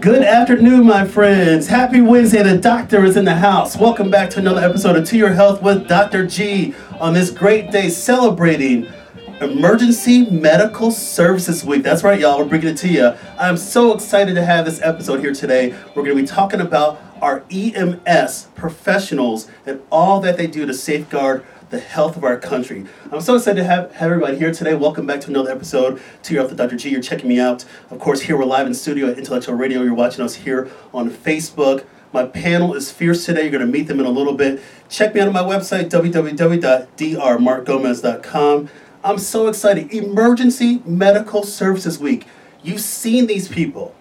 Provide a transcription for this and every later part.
Good afternoon, my friends. Happy Wednesday. The doctor is in the house. Welcome back to another episode of To Your Health with Dr. G on this great day celebrating Emergency Medical Services Week. That's right, y'all. We're bringing it to you. I'm so excited to have this episode here today. We're going to be talking about our EMS professionals and all that they do to safeguard the health of our country. I'm so excited to have, have everybody here today. Welcome back to another episode to your health with Dr. G. You're checking me out. Of course, here we're live in studio at Intellectual Radio. You're watching us here on Facebook. My panel is fierce today. You're going to meet them in a little bit. Check me out on my website, www.drmarkgomez.com. I'm so excited. Emergency Medical Services Week. You've seen these people.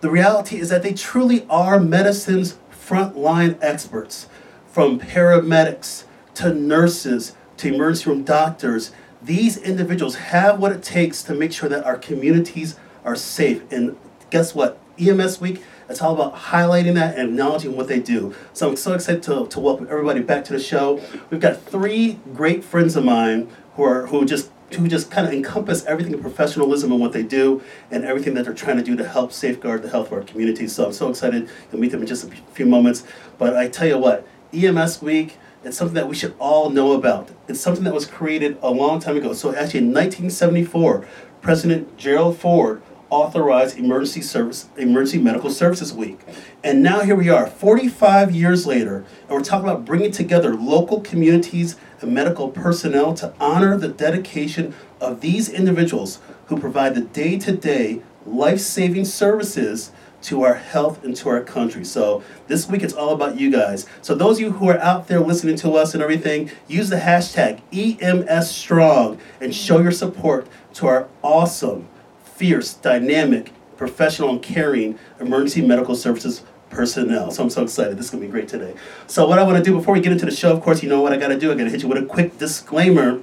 The reality is that they truly are medicine's frontline experts, from paramedics to nurses to emergency room doctors. These individuals have what it takes to make sure that our communities are safe. And guess what? EMS Week, it's all about highlighting that and acknowledging what they do. So I'm so excited to, to welcome everybody back to the show. We've got three great friends of mine who are who just who just kind of encompass everything in professionalism and what they do and everything that they're trying to do to help safeguard the health of our community. So I'm so excited to meet them in just a few moments. But I tell you what, EMS Week, it's something that we should all know about. It's something that was created a long time ago. So actually in 1974, President Gerald Ford authorized emergency service emergency medical services week and now here we are 45 years later and we're talking about bringing together local communities and medical personnel to honor the dedication of these individuals who provide the day-to-day life-saving services to our health and to our country. So this week it's all about you guys. So those of you who are out there listening to us and everything, use the hashtag EMSStrong and show your support to our awesome fierce, dynamic, professional, and caring emergency medical services personnel. So I'm so excited. This is going to be great today. So, what I want to do before we get into the show, of course, you know what I got to do. I got to hit you with a quick disclaimer.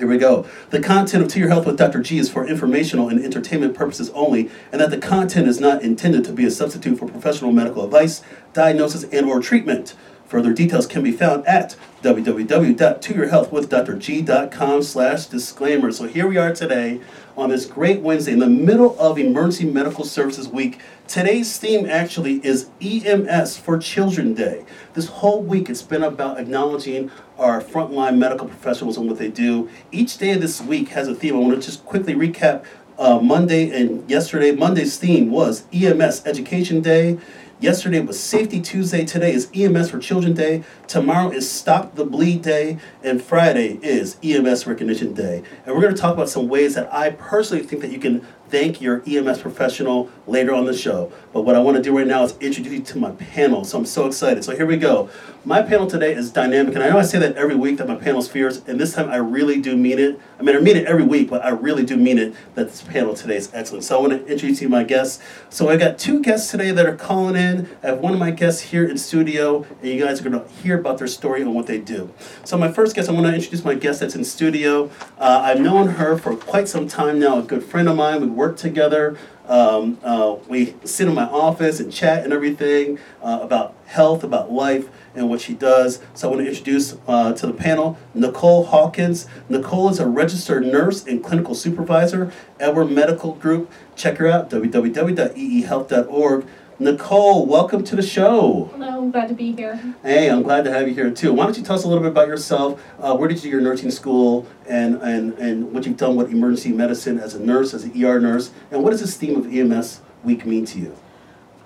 Here we go. The content of To Your Health with Dr. G is for informational and entertainment purposes only, and that the content is not intended to be a substitute for professional medical advice, diagnosis, and or treatment. Further details can be found at www.toyourhealthwithdrg.com slash disclaimer. So here we are today on this great Wednesday in the middle of Emergency Medical Services Week. Today's theme actually is EMS for Children Day. This whole week it's been about acknowledging our frontline medical professionals and what they do. Each day of this week has a theme. I want to just quickly recap uh, Monday and yesterday. Monday's theme was EMS Education Day. Yesterday was Safety Tuesday. Today is EMS for Children Day. Tomorrow is Stop the Bleed Day. And Friday is EMS Recognition Day. And we're going to talk about some ways that I personally think that you can thank your EMS professional later on the show. But what I want to do right now is introduce you to my panel. So I'm so excited. So here we go. My panel today is dynamic, and I know I say that every week that my panel's fierce, and this time I really do mean it. I mean, I mean it every week, but I really do mean it that this panel today is excellent. So I want to introduce you to my guests. So I've got two guests today that are calling in. I have one of my guests here in studio, and you guys are going to hear about their story and what they do. So my first guest, I want to introduce my guest that's in studio. Uh, I've known her for quite some time now, a good friend of mine. We work together. Um, uh, we sit in my office and chat and everything uh, about health, about life, and what she does. So I want to introduce uh, to the panel Nicole Hawkins. Nicole is a registered nurse and clinical supervisor, Edward Medical Group. Check her out, www.eehealth.org. Nicole, welcome to the show. Hello, I'm glad to be here. Hey, I'm glad to have you here too. Why don't you tell us a little bit about yourself? Uh, where did you do your nursing school and, and, and what you've done with emergency medicine as a nurse, as an ER nurse, and what does this theme of EMS week mean to you?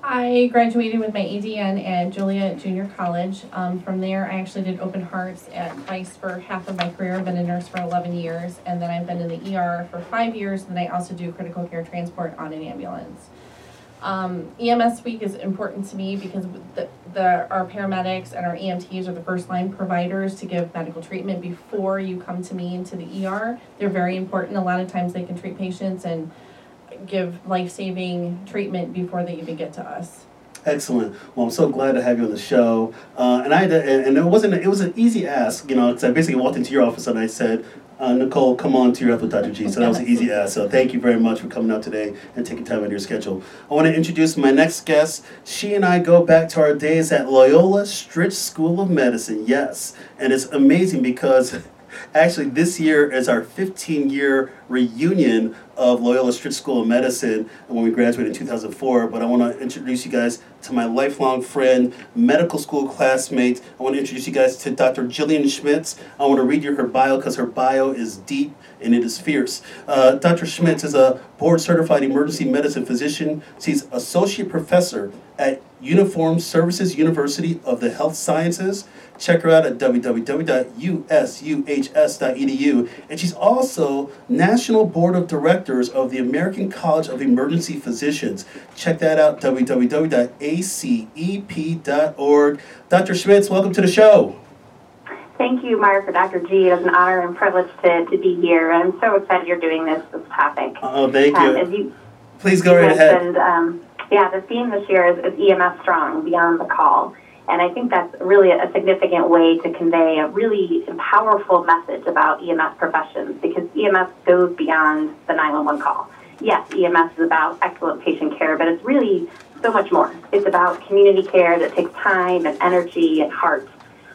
I graduated with my ADN at Joliet Junior College. Um, from there, I actually did open hearts at Christ for half of my career. I've been a nurse for 11 years, and then I've been in the ER for five years, and then I also do critical care transport on an ambulance. Um, EMS week is important to me because the, the, our paramedics and our EMTs are the first line providers to give medical treatment before you come to me into the ER. They're very important. A lot of times they can treat patients and give life saving treatment before they even get to us. Excellent. Well, I'm so glad to have you on the show. Uh, and I had to, and it wasn't it was an easy ask, you know, I basically walked into your office and I said, uh, Nicole, come on to your health with Dr. G. So that was an easy ask. So thank you very much for coming out today and taking time out of your schedule. I want to introduce my next guest. She and I go back to our days at Loyola Stritch School of Medicine. Yes, and it's amazing because Actually, this year is our 15 year reunion of Loyola Stritch School of Medicine when we graduated in 2004. But I want to introduce you guys to my lifelong friend, medical school classmate. I want to introduce you guys to Dr. Gillian Schmitz. I want to read you her bio because her bio is deep and it is fierce. Uh, Dr. Schmitz is a board certified emergency medicine physician. She's associate professor at Uniformed Services University of the Health Sciences. Check her out at www.usuhs.edu. And she's also National Board of Directors of the American College of Emergency Physicians. Check that out, www.acep.org. Dr. Schmitz, welcome to the show. Thank you, Mark, for Dr. G. It is an honor and privilege to, to be here. I'm so excited you're doing this, this topic. Oh, thank you. Um, you Please go right ahead. Um, yeah, the theme this year is, is EMS Strong, Beyond the Call. And I think that's really a significant way to convey a really powerful message about EMS professions because EMS goes beyond the 911 call. Yes, EMS is about excellent patient care, but it's really so much more. It's about community care that takes time and energy and heart.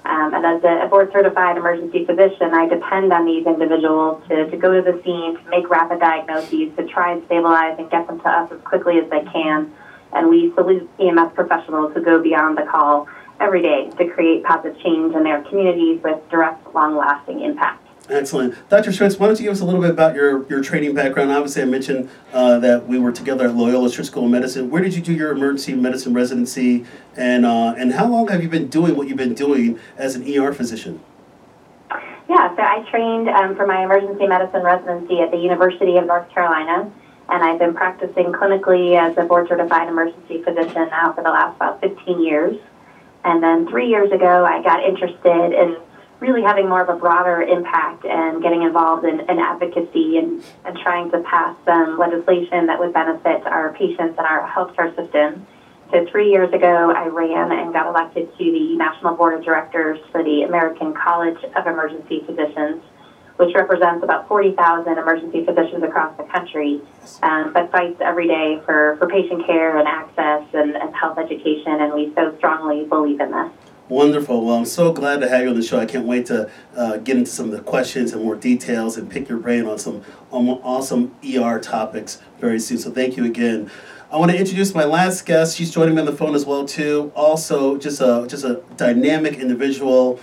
Um, and as a board certified emergency physician, I depend on these individuals to, to go to the scene, to make rapid diagnoses, to try and stabilize and get them to us as quickly as they can. And we salute EMS professionals who go beyond the call every day to create positive change in their communities with direct, long lasting impact. Excellent. Dr. Schmitz, why don't you give us a little bit about your, your training background? Obviously, I mentioned uh, that we were together at Loyola School of Medicine. Where did you do your emergency medicine residency, and, uh, and how long have you been doing what you've been doing as an ER physician? Yeah, so I trained um, for my emergency medicine residency at the University of North Carolina, and I've been practicing clinically as a board certified emergency physician now for the last about 15 years. And then three years ago, I got interested in really having more of a broader impact and getting involved in, in advocacy and, and trying to pass some legislation that would benefit our patients and our healthcare system. So three years ago, I ran and got elected to the National Board of Directors for the American College of Emergency Physicians, which represents about 40,000 emergency physicians across the country, um, but fights every day for, for patient care and access and, and health education, and we so strongly believe in this. Wonderful. Well, I'm so glad to have you on the show. I can't wait to uh, get into some of the questions and more details and pick your brain on some awesome ER topics very soon. So thank you again. I want to introduce my last guest. She's joining me on the phone as well too. Also, just a just a dynamic individual,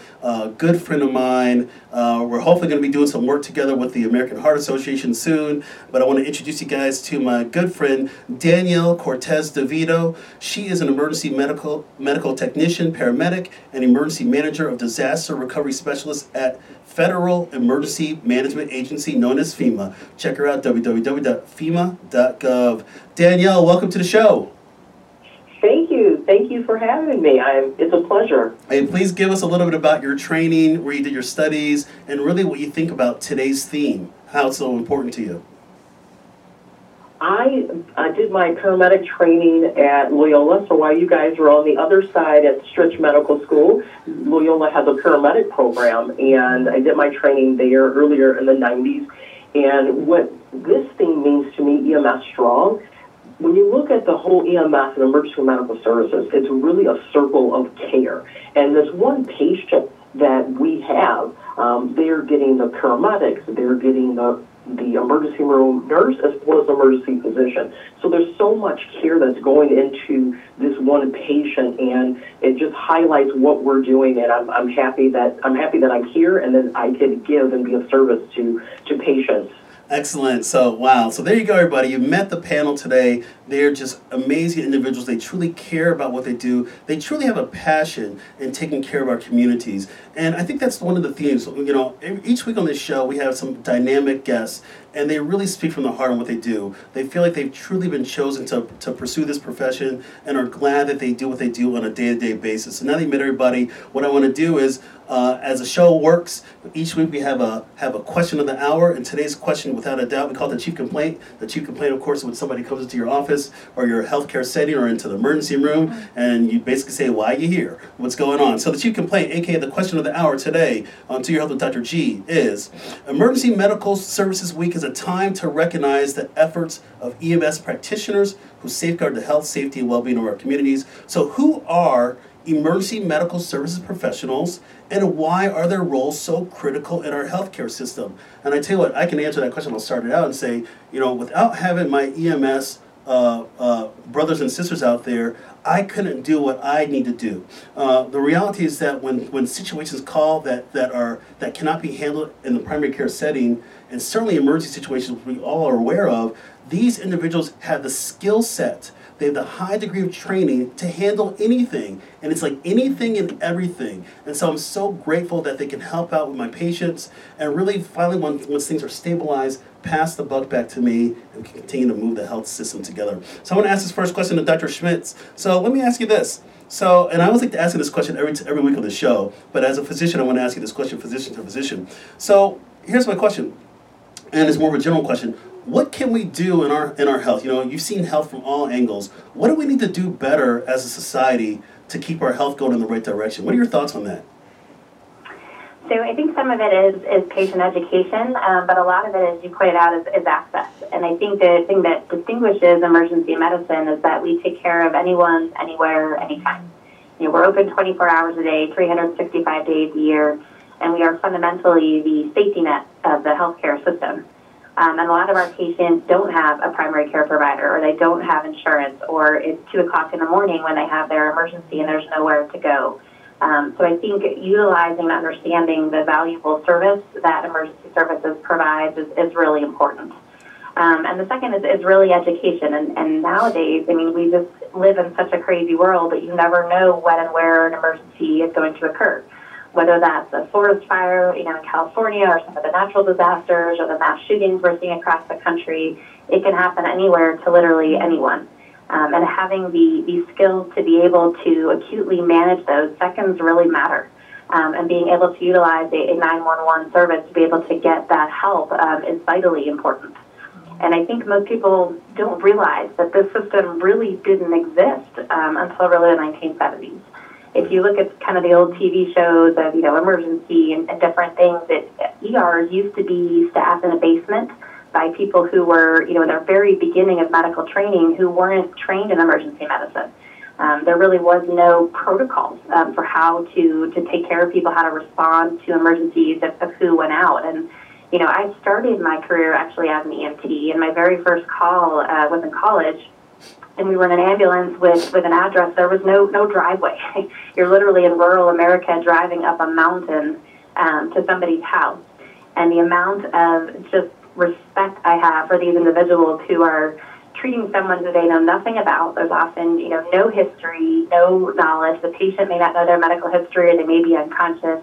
good friend of mine. Uh, we're hopefully going to be doing some work together with the American Heart Association soon. But I want to introduce you guys to my good friend Danielle Cortez DeVito. She is an emergency medical medical technician, paramedic, and emergency manager of disaster recovery specialist at Federal Emergency Management Agency known as FEMA. Check her out, www.fema.gov. Danielle, welcome to the show. Thank you. Thank you for having me. I'm, it's a pleasure. And please give us a little bit about your training, where you did your studies, and really what you think about today's theme, how it's so important to you. I, I did my paramedic training at Loyola, so while you guys were on the other side at Stritch Medical School, Loyola has a paramedic program, and I did my training there earlier in the 90s. And what this thing means to me, EMS Strong, when you look at the whole EMS and emergency medical services, it's really a circle of care. And this one patient that we have, um, they're getting the paramedics, they're getting the the emergency room nurse as well as emergency physician. So there's so much care that's going into this one patient, and it just highlights what we're doing. And I'm, I'm happy that I'm happy that I'm here, and that I can give and be of service to to patients. Excellent. So, wow. So, there you go, everybody. You met the panel today. They're just amazing individuals. They truly care about what they do. They truly have a passion in taking care of our communities. And I think that's one of the themes. You know, each week on this show, we have some dynamic guests, and they really speak from the heart on what they do. They feel like they've truly been chosen to, to pursue this profession and are glad that they do what they do on a day to day basis. So, now that you met everybody, what I want to do is uh, as the show works, each week we have a have a question of the hour, and today's question, without a doubt, we call it the chief complaint. The chief complaint, of course, when somebody comes into your office or your healthcare setting or into the emergency room, and you basically say, "Why are you here? What's going on?" So the chief complaint, aka the question of the hour today on To Your Health with Dr. G, is Emergency Medical Services Week is a time to recognize the efforts of EMS practitioners who safeguard the health, safety, and well-being of our communities. So, who are emergency medical services professionals and why are their roles so critical in our healthcare system? And I tell you what, I can answer that question. I'll start it out and say, you know, without having my EMS uh, uh, brothers and sisters out there, I couldn't do what I need to do. Uh, the reality is that when, when situations call that, that are that cannot be handled in the primary care setting, and certainly emergency situations we all are aware of, these individuals have the skill set they have the high degree of training to handle anything. And it's like anything and everything. And so I'm so grateful that they can help out with my patients and really finally, once, once things are stabilized, pass the buck back to me and continue to move the health system together. So I want to ask this first question to Dr. Schmitz. So let me ask you this. So, and I always like to ask you this question every, every week on the show, but as a physician, I want to ask you this question, physician to physician. So here's my question, and it's more of a general question what can we do in our in our health? You know, you've seen health from all angles. What do we need to do better as a society to keep our health going in the right direction? What are your thoughts on that? So I think some of it is, is patient education, um, but a lot of it, as you pointed out, is, is access. And I think the thing that distinguishes emergency medicine is that we take care of anyone, anywhere, anytime. You know, we're open 24 hours a day, 365 days a year, and we are fundamentally the safety net of the healthcare system. Um, and a lot of our patients don't have a primary care provider or they don't have insurance or it's 2 o'clock in the morning when they have their emergency and there's nowhere to go. Um, so I think utilizing and understanding the valuable service that emergency services provides is, is really important. Um, and the second is, is really education. And, and nowadays, I mean, we just live in such a crazy world that you never know when and where an emergency is going to occur whether that's a forest fire, you know, in California, or some of the natural disasters, or the mass shootings we're seeing across the country, it can happen anywhere to literally anyone. Um, and having the, the skills to be able to acutely manage those seconds really matter. Um, and being able to utilize a, a 911 service to be able to get that help um, is vitally important. And I think most people don't realize that this system really didn't exist um, until really the 1970s if you look at kind of the old TV shows of, you know, emergency and, and different things, it, ERs used to be staffed in a basement by people who were, you know, in their very beginning of medical training who weren't trained in emergency medicine. Um, there really was no protocols um, for how to, to take care of people, how to respond to emergencies of, of who went out. And, you know, I started my career actually as an EMT, and my very first call uh, was in college and we were in an ambulance with, with an address. There was no no driveway. You're literally in rural America driving up a mountain um, to somebody's house, and the amount of just respect I have for these individuals who are treating someone who they know nothing about. There's often you know no history, no knowledge. The patient may not know their medical history, or they may be unconscious.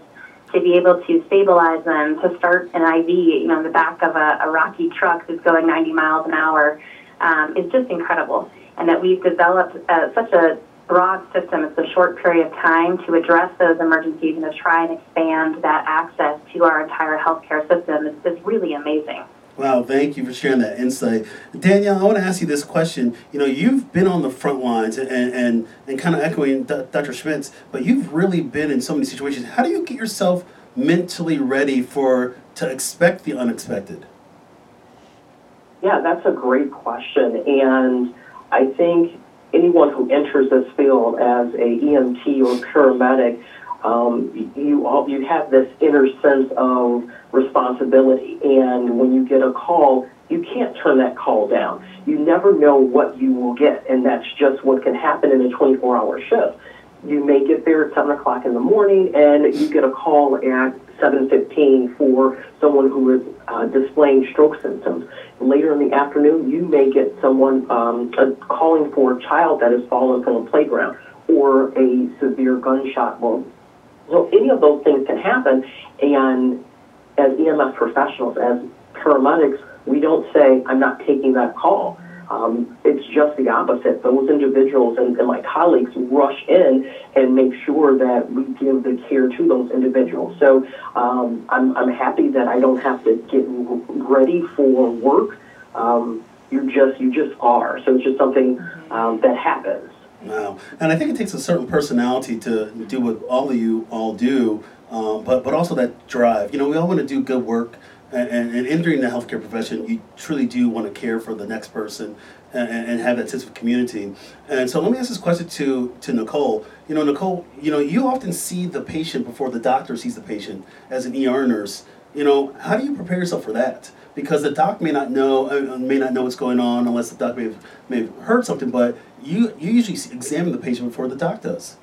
To be able to stabilize them, to start an IV, you know, in the back of a, a rocky truck that's going 90 miles an hour, um, is just incredible and that we've developed uh, such a broad system in a short period of time to address those emergencies and to try and expand that access to our entire healthcare system is, is really amazing. Wow, thank you for sharing that insight. Danielle, I want to ask you this question. You know, you've been on the front lines and, and, and kind of echoing Dr. Schmitz, but you've really been in so many situations. How do you get yourself mentally ready for to expect the unexpected? Yeah, that's a great question. And I think anyone who enters this field as a EMT or paramedic, um, you all, you have this inner sense of responsibility, and when you get a call, you can't turn that call down. You never know what you will get, and that's just what can happen in a 24-hour shift. You may get there at 7 o'clock in the morning, and you get a call at 7.15 for someone who is uh, displaying stroke symptoms. Later in the afternoon, you may get someone um, calling for a child that has fallen from a playground or a severe gunshot wound. So any of those things can happen, and as EMS professionals, as paramedics, we don't say, I'm not taking that call. Um, it's just the opposite. Those individuals and, and, my colleagues rush in and make sure that we give the care to those individuals. So um, I'm, I'm happy that I don't have to get ready for work. Um, you just you just are. So it's just something um, that happens. Wow, and I think it takes a certain personality to do what all of you all do, um, but but also that drive. You know, we all want to do good work and, and, entering the healthcare profession, you truly do want to care for the next person and, and have that sense of community. And so let me ask this question to, to Nicole. You know, Nicole, you know, you often see the patient before the doctor sees the patient as an ER nurse. You know, how do you prepare yourself for that? Because the doc may not know, uh, may not know what's going on unless the doc may have, may have heard something, but you, you usually examine the patient before the doc does.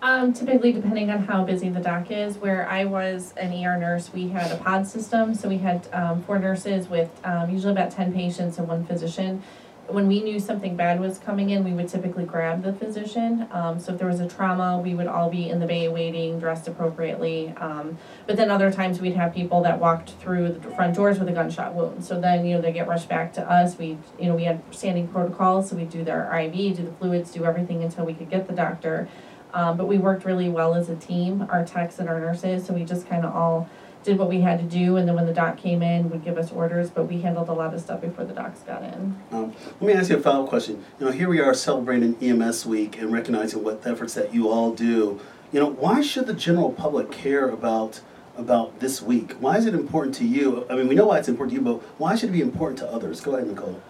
Um, typically, depending on how busy the doc is, where I was an ER nurse, we had a pod system, so we had um, four nurses with um, usually about 10 patients and one physician. When we knew something bad was coming in, we would typically grab the physician. Um, so if there was a trauma, we would all be in the bay waiting, dressed appropriately. Um, but then other times we'd have people that walked through the front doors with a gunshot wound. So then, you know, they get rushed back to us. We, you know, we had standing protocols, so we'd do their IV, do the fluids, do everything until we could get the doctor. Um, but we worked really well as a team, our techs and our nurses, so we just kind of all did what we had to do, and then when the doc came in, would give us orders, but we handled a lot of stuff before the docs got in. Um, let me ask you a follow-up question. You know, here we are celebrating EMS week and recognizing what efforts that you all do. You know, why should the general public care about about this week? Why is it important to you? I mean, we know why it's important to you, but why should it be important to others? Go ahead, Nicole.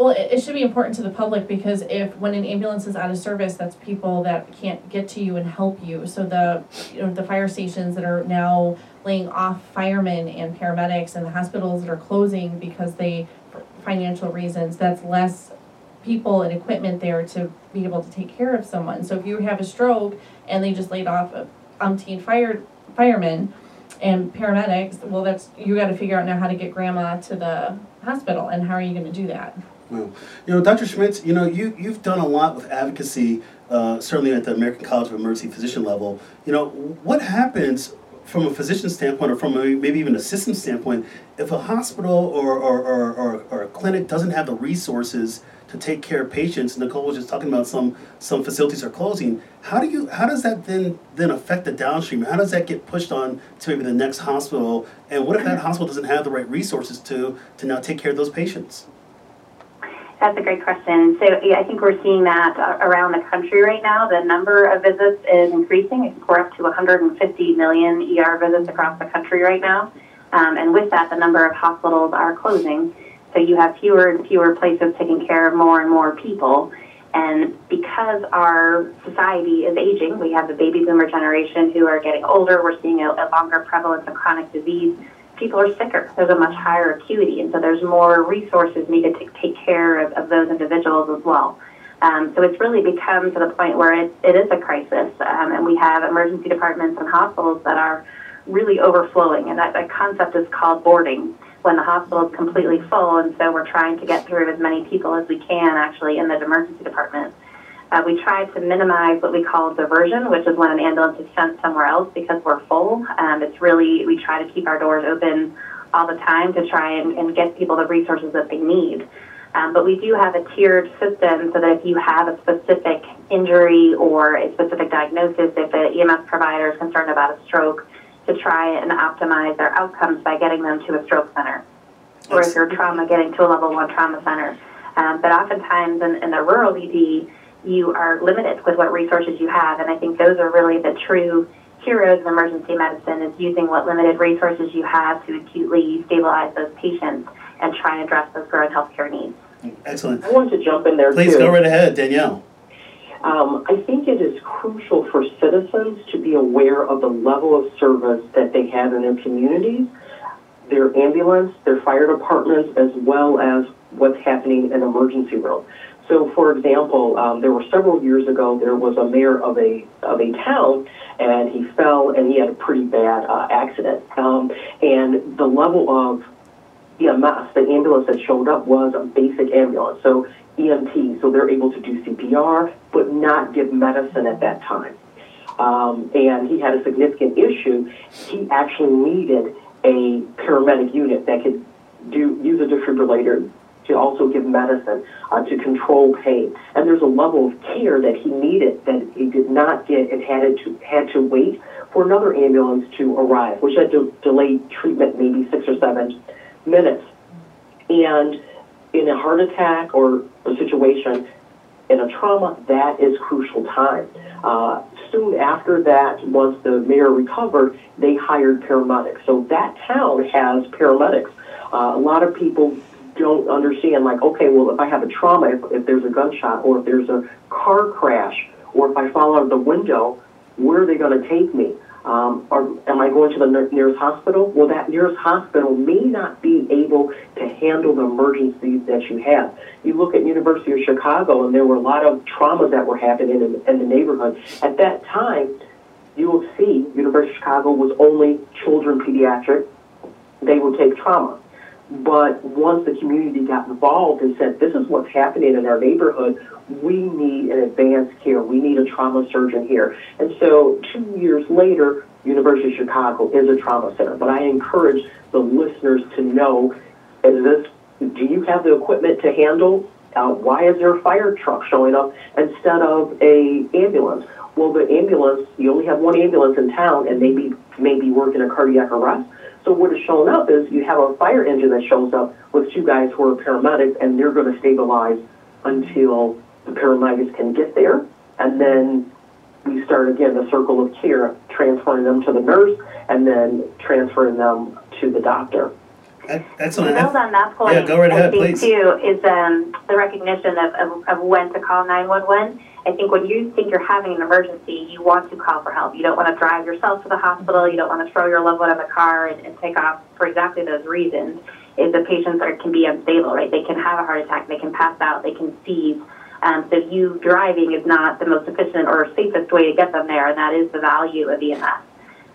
Well, it, it should be important to the public because if, when an ambulance is out of service, that's people that can't get to you and help you. So the, you know, the fire stations that are now laying off firemen and paramedics and the hospitals that are closing because they, for financial reasons, that's less people and equipment there to be able to take care of someone. So if you have a stroke and they just laid off a umpteen fire, firemen and paramedics, well, that's, you gotta figure out now how to get grandma to the hospital and how are you gonna do that? Well, you know, Dr. Schmitz, you know, you, you've done a lot with advocacy, uh, certainly at the American College of Emergency Physician level. You know, what happens from a physician standpoint or from a, maybe even a system standpoint if a hospital or, or, or, or, or a clinic doesn't have the resources to take care of patients? Nicole was just talking about some, some facilities are closing. How do you how does that then then affect the downstream? How does that get pushed on to maybe the next hospital? And what if that hospital doesn't have the right resources to to now take care of those patients? That's a great question. So yeah, I think we're seeing that uh, around the country right now. The number of visits is increasing. We're up to 150 million ER visits across the country right now. Um, and with that, the number of hospitals are closing. So you have fewer and fewer places taking care of more and more people. And because our society is aging, we have the baby boomer generation who are getting older. We're seeing a, a longer prevalence of chronic disease people are sicker. There's a much higher acuity, and so there's more resources needed to take care of, of those individuals as well. Um, so it's really become to the point where it, it is a crisis, um, and we have emergency departments and hospitals that are really overflowing, and that, that concept is called boarding when the hospital is completely full, and so we're trying to get through as many people as we can actually in the emergency department. Uh, we try to minimize what we call diversion, which is when an ambulance is sent somewhere else because we're full. Um, it's really, we try to keep our doors open all the time to try and, and get people the resources that they need. Um, but we do have a tiered system so that if you have a specific injury or a specific diagnosis, if an EMS provider is concerned about a stroke, to try and optimize their outcomes by getting them to a stroke center. Or if you're trauma, getting to a level one trauma center. Um, but oftentimes in, in the rural ED, you are limited with what resources you have. And I think those are really the true heroes of emergency medicine is using what limited resources you have to acutely stabilize those patients and try and address those growing healthcare needs. Excellent. I want to jump in there Please too. go right ahead, Danielle. Um, I think it is crucial for citizens to be aware of the level of service that they have in their communities, their ambulance, their fire departments, as well as what's happening in emergency room. So, for example, um, there were several years ago, there was a mayor of a of a town, and he fell and he had a pretty bad uh, accident. Um, and the level of EMS, the ambulance that showed up was a basic ambulance, so EMT, so they're able to do CPR, but not give medicine at that time. Um, and he had a significant issue. He actually needed a paramedic unit that could do use a defibrillator, to also give medicine uh, to control pain. And there's a level of care that he needed that he did not get and had to had to wait for another ambulance to arrive, which had to delay treatment maybe six or seven minutes. And in a heart attack or a situation in a trauma, that is crucial time. Uh, soon after that, once the mayor recovered, they hired paramedics. So that town has paramedics. Uh, a lot of people don't understand, like, okay, well, if I have a trauma, if, if there's a gunshot, or if there's a car crash, or if I fall out of the window, where are they going to take me? Um, or am I going to the nearest hospital? Well, that nearest hospital may not be able to handle the emergencies that you have. You look at University of Chicago, and there were a lot of traumas that were happening in, in the neighborhood. At that time, U of C, University of Chicago, was only children pediatric. They would take trauma. But once the community got involved and said, this is what's happening in our neighborhood, we need an advanced care. We need a trauma surgeon here. And so two years later, University of Chicago is a trauma center. But I encourage the listeners to know, is this, do you have the equipment to handle? Uh, why is there a fire truck showing up instead of a ambulance? Well, the ambulance, you only have one ambulance in town and maybe maybe working a cardiac arrest. So what is shown up is you have a fire engine that shows up with two guys who are paramedics and they're going to stabilize until the paramedics can get there. And then we start again the circle of care, transferring them to the nurse and then transferring them to the doctor. Excellent. To build on that point, yeah, go right ahead, I think please. too is um, the recognition of, of, of when to call 911. I think when you think you're having an emergency, you want to call for help. You don't want to drive yourself to the hospital. You don't want to throw your loved one in the car and, and take off for exactly those reasons. Is the patients are, can be unstable, right? They can have a heart attack, they can pass out, they can seize. Um, so you driving is not the most efficient or safest way to get them there, and that is the value of EMS.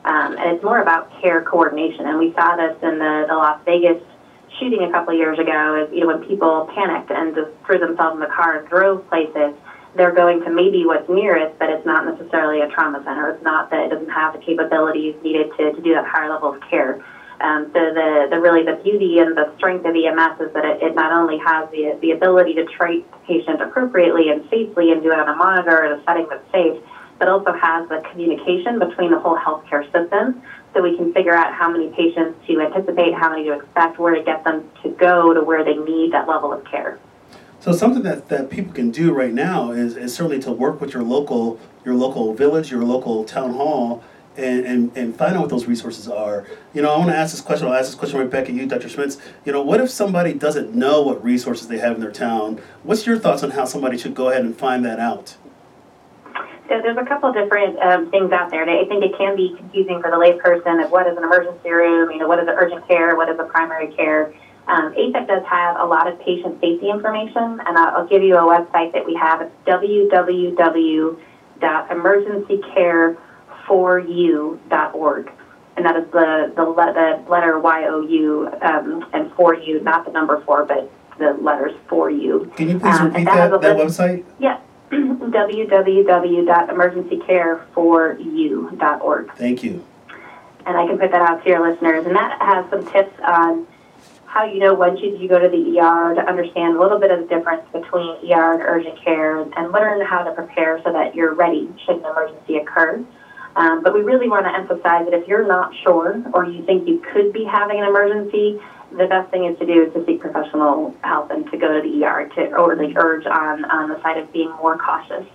Um, and it's more about care coordination. And we saw this in the, the Las Vegas shooting a couple of years ago. Is you know when people panicked and just threw themselves in the car and drove places, they're going to maybe what's nearest, but it's not necessarily a trauma center. It's not that it doesn't have the capabilities needed to, to do that higher level of care. Um, so the, the really the beauty and the strength of EMS is that it, it not only has the, the ability to treat the patient appropriately and safely and do it on a monitor in a setting that's safe, but also has the communication between the whole healthcare system so we can figure out how many patients to anticipate, how many to expect, where to get them to go to where they need that level of care. So something that, that people can do right now is, is certainly to work with your local your local village, your local town hall, and, and, and find out what those resources are. You know, I want to ask this question. I'll ask this question right back at you, Dr. Schmitz. You know, what if somebody doesn't know what resources they have in their town? What's your thoughts on how somebody should go ahead and find that out? So there's a couple different um, things out there. And I think it can be confusing for the layperson of what is an emergency room, you know, what is an urgent care, what is a primary care. Um, ACEP does have a lot of patient safety information, and I'll, I'll give you a website that we have. It's www.emergencycare4u.org. And that is the, the, le- the letter Y-O-U um, and for you, not the number four, but the letters for you. Can you please Um, repeat that that, that website? Yeah, www.emergencycare4u.org. Thank you. And I can put that out to your listeners. And that has some tips on how you know when should you go to the ER to understand a little bit of the difference between ER and urgent care and learn how to prepare so that you're ready should an emergency occur. Um, but we really want to emphasize that if you're not sure or you think you could be having an emergency, the best thing is to do is to seek professional help and to go to the ER to or the urge on, on the side of being more cautious.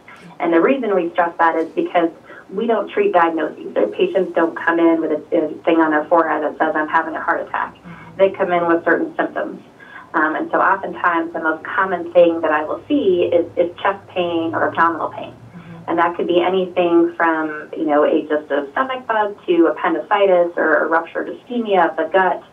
And the reason we stress that is because we don't treat diagnoses. Patients don't come in with a, a thing on their forehead that says, I'm having a heart attack. They come in with certain symptoms. Um, and so oftentimes the most common thing that I will see is, is chest pain or abdominal pain. And that could be anything from, you know, a just a stomach bug to appendicitis or a ruptured ischemia of the gut.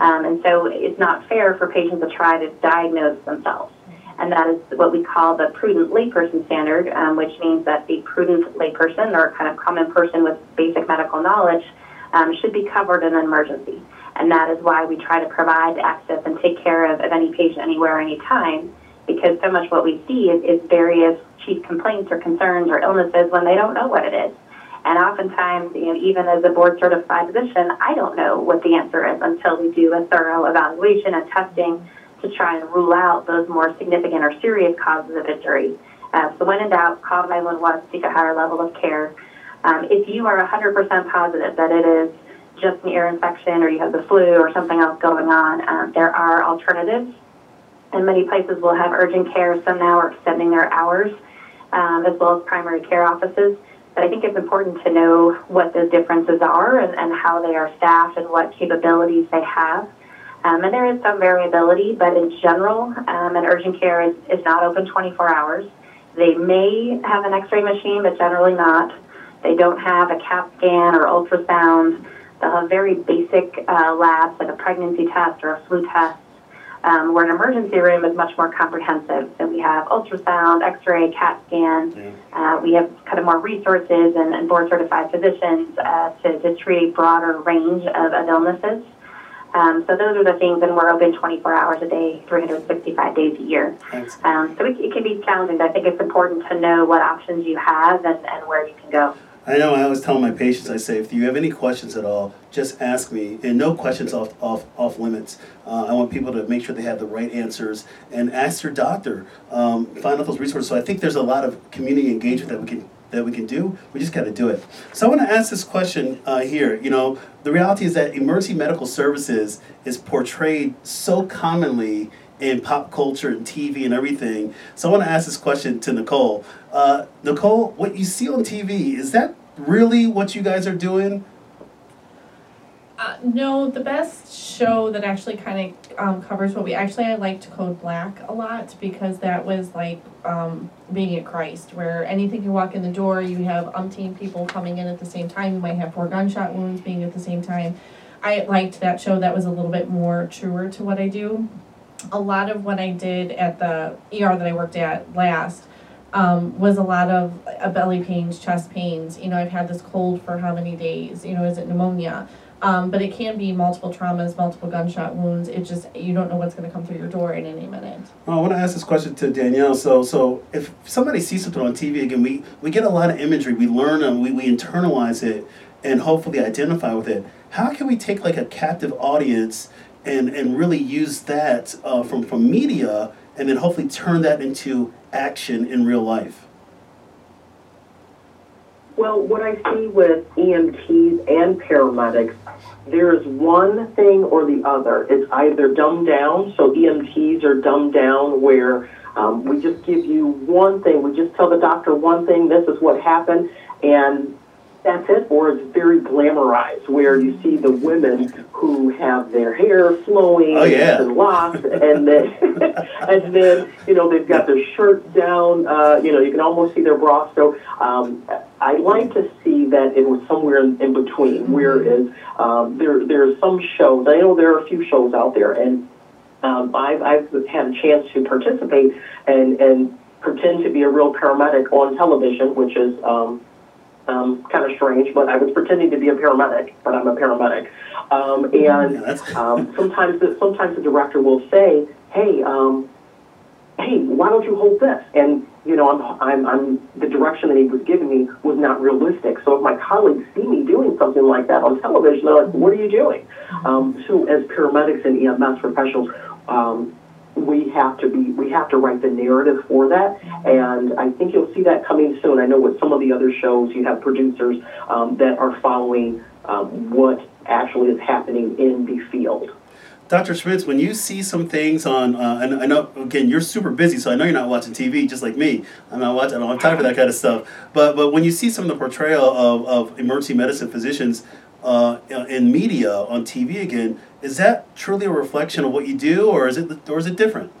Um, and so it's not fair for patients to try to diagnose themselves. And that is what we call the prudent layperson standard, um, which means that the prudent layperson or kind of common person with basic medical knowledge um, should be covered in an emergency. And that is why we try to provide access and take care of, of any patient anywhere, anytime, because so much what we see is, is various chief complaints or concerns or illnesses when they don't know what it is. And oftentimes, you know, even as a board certified physician, I don't know what the answer is until we do a thorough evaluation and testing to try and rule out those more significant or serious causes of injury. Uh, so when in doubt, call 911, seek a higher level of care. Um, if you are 100% positive that it is just an ear infection or you have the flu or something else going on, um, there are alternatives. And many places will have urgent care. Some now are extending their hours, um, as well as primary care offices. but I think it's important to know what those differences are and, and how they are staffed and what capabilities they have. Um, and there is some variability, but in general, um, an urgent care is, is not open 24 hours. They may have an x ray machine, but generally not. They don't have a CAT scan or ultrasound. Have very basic uh, labs like a pregnancy test or a flu test, um, where an emergency room is much more comprehensive. So we have ultrasound, x ray, CAT scan. Uh, we have kind of more resources and, and board certified physicians uh, to, to treat a broader range of, of illnesses. Um, so those are the things, and we're open 24 hours a day, 365 days a year. Um, so it, it can be challenging. I think it's important to know what options you have and, and where you can go. I know I always tell my patients, I say, if you have any questions at all, just ask me. And no questions off, off, off limits. Uh, I want people to make sure they have the right answers and ask your doctor. Um, find out those resources. So I think there's a lot of community engagement that we can that we can do. We just got to do it. So I want to ask this question uh, here. You know, the reality is that emergency medical services is portrayed so commonly in pop culture and TV and everything. So I want to ask this question to Nicole. Uh, Nicole, what you see on TV is that really what you guys are doing? Uh, no, the best show that actually kind of um, covers what we actually I liked Code Black a lot because that was like um, being at Christ, where anything you walk in the door, you have umpteen people coming in at the same time. You might have four gunshot wounds being at the same time. I liked that show. That was a little bit more truer to what I do. A lot of what I did at the ER that I worked at last um, was a lot of uh, belly pains, chest pains. You know, I've had this cold for how many days? You know, is it pneumonia? Um, but it can be multiple traumas, multiple gunshot wounds. It just you don't know what's going to come through your door in any minute. Well, I want to ask this question to Danielle. So, so if somebody sees something on TV again, we, we get a lot of imagery. We learn and we, we internalize it, and hopefully identify with it. How can we take like a captive audience and and really use that uh, from from media, and then hopefully turn that into action in real life? Well, what I see with EMTs and paramedics, there's one thing or the other. It's either dumbed down, so EMTs are dumbed down where um, we just give you one thing, we just tell the doctor one thing, this is what happened, and that's it, or it's very glamorized, where you see the women who have their hair flowing Oh, yeah. and locks, and then and then you know they've got their shirts down. Uh, you know you can almost see their bra. So um, I like to see that it was somewhere in, in between. Whereas um, there there's some shows. I know there are a few shows out there, and um, I've I've had a chance to participate and and pretend to be a real paramedic on television, which is. Um, um, kind of strange, but I was pretending to be a paramedic, but I'm a paramedic. Um, and Yeah, um, sometimes, the, sometimes the director will say, "Hey, um, hey, why don't you hold this?" And you know, I'm, I'm, I'm the direction that he was giving me was not realistic. So if my colleagues see me doing something like that on television, they're like, "What are you doing?" Um, so as paramedics and EMS professionals. Um, we have to be we have to write the narrative for that and i think you'll see that coming soon i know with some of the other shows you have producers um, that are following um, what actually is happening in the field Dr. Schmitz, when you see some things on, uh, and I know again you're super busy, so I know you're not watching TV just like me. I'm not watching. I don't have time for that kind of stuff. But but when you see some of the portrayal of, of emergency medicine physicians uh, in media on TV again, is that truly a reflection of what you do, or is it or is it different?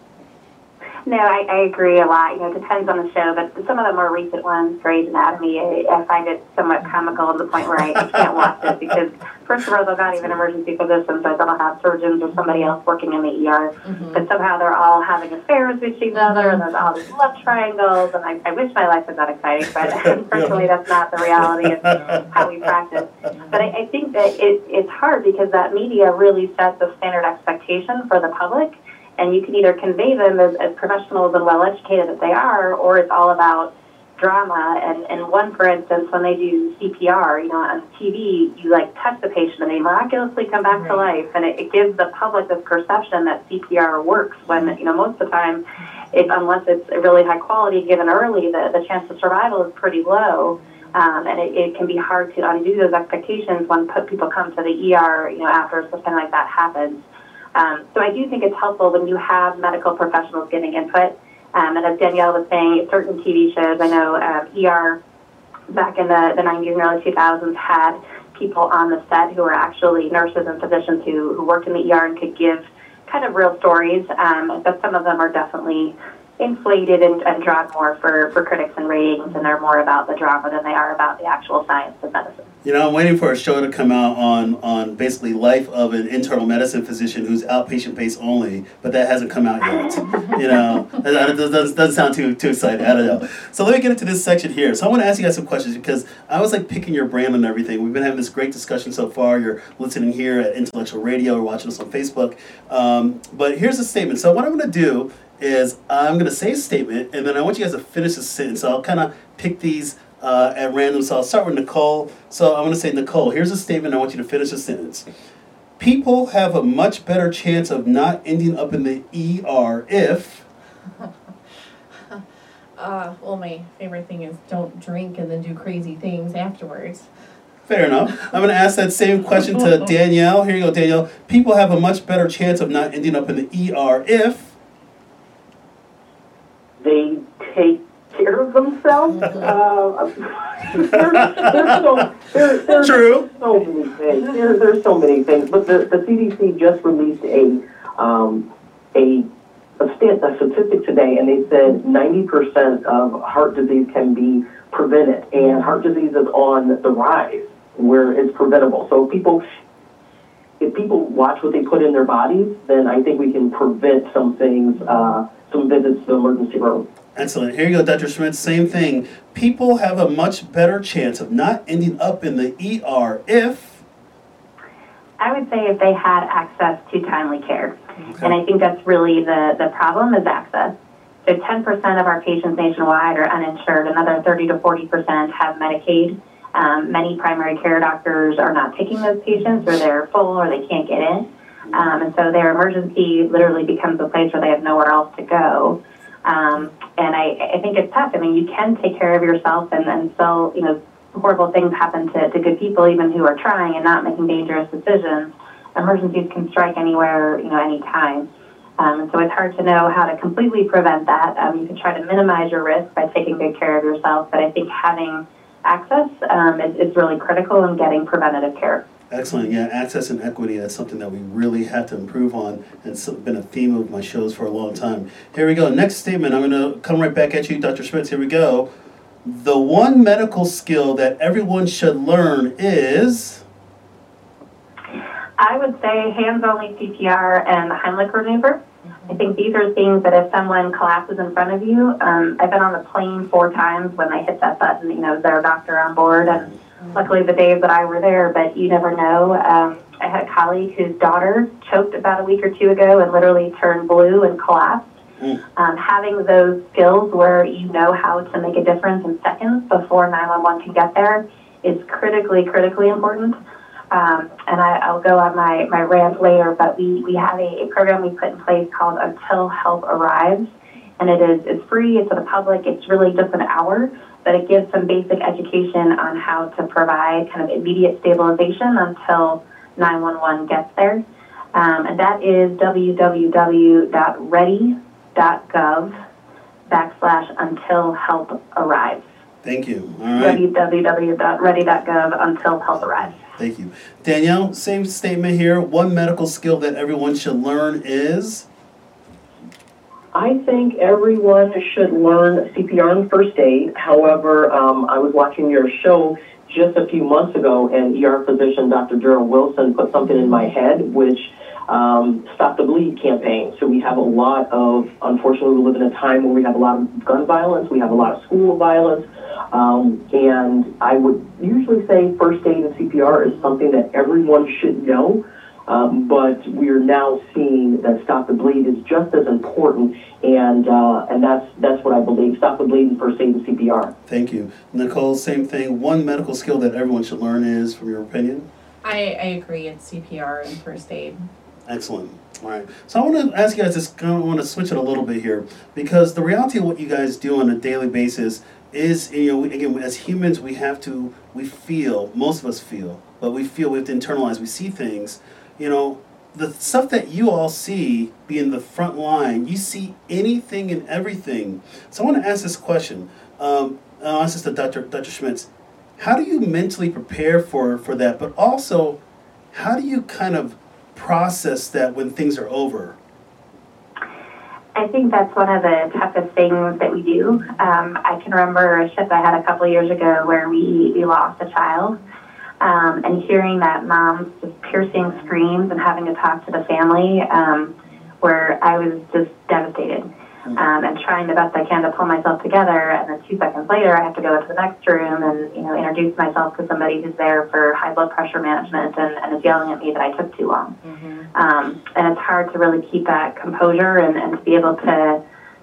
No, I, I agree a lot. You know, it depends on the show, but some of the more recent ones, Grey's Anatomy, I, I find it somewhat comical to the point where I, I can't watch it because, first of all, they're not even emergency physicians. I they'll have surgeons or somebody else working in the ER, but somehow they're all having affairs with each other, and there's all these love triangles, and I, I wish my life was that exciting, but unfortunately, that's not the reality of how we practice. But I, I think that it, it's hard because that media really sets a standard expectation for the public and you can either convey them as, as professionals and well educated as they are, or it's all about drama. And, and one, for instance, when they do CPR, you know, on TV, you like touch the patient and they miraculously come back to life, and it, it gives the public this perception that CPR works. When you know most of the time, it, unless it's really high quality given early, the, the chance of survival is pretty low. Um, and it, it can be hard to undo those expectations when put, people come to the ER, you know, after something like that happens. Um, so I do think it's helpful when you have medical professionals giving input. Um, and as Danielle was saying, certain TV shows, I know um, ER back in the, the 90s and early 2000s had people on the set who were actually nurses and physicians who, who worked in the ER and could give kind of real stories. Um, but some of them are definitely inflated and, and drawn more for, for critics and ratings, and they're more about the drama than they are about the actual science of medicine. You know, I'm waiting for a show to come out on on basically life of an internal medicine physician who's outpatient based only, but that hasn't come out yet. you know, that doesn't, sound too too exciting. I don't know. So let me get into this section here. So I want to ask you guys some questions because I was like picking your brand and everything. We've been having this great discussion so far. You're listening here at Intellectual Radio or watching us on Facebook. Um, but here's a statement. So what I'm going to do is I'm going to say a statement, and then I want you guys to finish the sentence. So I'll kind of pick these uh, at random. So I'll start with Nicole. So I'm going to say, Nicole, here's a statement. I want you to finish the sentence. People have a much better chance of not ending up in the ER if. Uh, well, my favorite thing is don't drink and then do crazy things afterwards. Fair enough. I'm going to ask that same question to Danielle. Here you go, Danielle. People have a much better chance of not ending up in the ER if. They take care of uh, there's, there's so, there, there's True. so many things. There, there's so many things. But the, the CDC just released a um, a a, stat, a statistic today, and they said 90% of heart disease can be prevented, and heart disease is on the rise where it's preventable. So people if people watch what they put in their bodies, then I think we can prevent some things, uh, some visits to the emergency room. Excellent. Here you go, Dr. Schmitz. Same thing. People have a much better chance of not ending up in the ER if. I would say if they had access to timely care. And I think that's really the, the problem is access. So 10% of our patients nationwide are uninsured. Another 30 to 40% have Medicaid. Um, many primary care doctors are not taking those patients or they're full or they can't get in. Um, and so their emergency literally becomes a place where they have nowhere else to go. Um, and I, I think it's tough. I mean, you can take care of yourself and then still, you know, horrible things happen to, to good people, even who are trying and not making dangerous decisions. Emergencies can strike anywhere, you know, anytime. Um, and so it's hard to know how to completely prevent that. Um, you can try to minimize your risk by taking good care of yourself, but I think having access um, is, is really critical in getting preventative care. Excellent. Yeah, access and equity, that's something that we really have to improve on. And it's been a theme of my shows for a long time. Here we go. Next statement. I'm going to come right back at you, Dr. Schmitz. Here we go. The one medical skill that everyone should learn is. I would say hands only CPR and the Heimlich maneuver. I think these are things that if someone collapses in front of you, um, I've been on the plane four times when they hit that button, you know, is there a doctor on board? And luckily the days that I were there, but you never know. Um, I had a colleague whose daughter choked about a week or two ago and literally turned blue and collapsed. Um, having those skills where you know how to make a difference in seconds before 911 can get there is critically, critically important. Um, and I, I'll go on my, my rant later, but we, we have a, a program we put in place called Until Help Arrives. And it is it's free, it's for the public, it's really just an hour, but it gives some basic education on how to provide kind of immediate stabilization until 911 gets there. Um, and that is www.ready.gov backslash until help arrives. Thank you. All right. www.ready.gov until help arrives. Thank you. Danielle, same statement here. One medical skill that everyone should learn is. I think everyone should learn CPR and first aid. However, um, I was watching your show just a few months ago, and ER physician Dr. Gerald Wilson put something in my head, which um, Stop the Bleed campaign. So we have a lot of, unfortunately, we live in a time where we have a lot of gun violence, we have a lot of school violence, um, and I would usually say first aid and CPR is something that everyone should know. Um, but we're now seeing that stop the bleed is just as important, and uh, and that's that's what I believe. Stop the bleed and first aid and CPR. Thank you. Nicole, same thing. One medical skill that everyone should learn is, from your opinion? I, I agree. It's CPR and first aid. Excellent. All right. So I want to ask you guys this. I want to switch it a little bit here because the reality of what you guys do on a daily basis is, you know, again, as humans, we have to, we feel, most of us feel, but we feel we have to internalize. We see things, you know, the stuff that you all see being the front line. You see anything and everything. So I want to ask this question. Um, uh, this to Dr. Dr. Schmitz. How do you mentally prepare for for that? But also, how do you kind of process that when things are over? I think that's one of the toughest things that we do. Um, I can remember a shift I had a couple years ago where we, we lost a child. Um, and hearing that mom's just piercing screams and having to talk to the family, um, where I was just devastated um, and trying the best I can to pull myself together. And then two seconds later, I have to go into the next room and you know introduce myself to somebody who's there for high blood pressure management and, and is yelling at me that I took too long. Mm-hmm. Um, and it's hard to really keep that composure and, and to be able to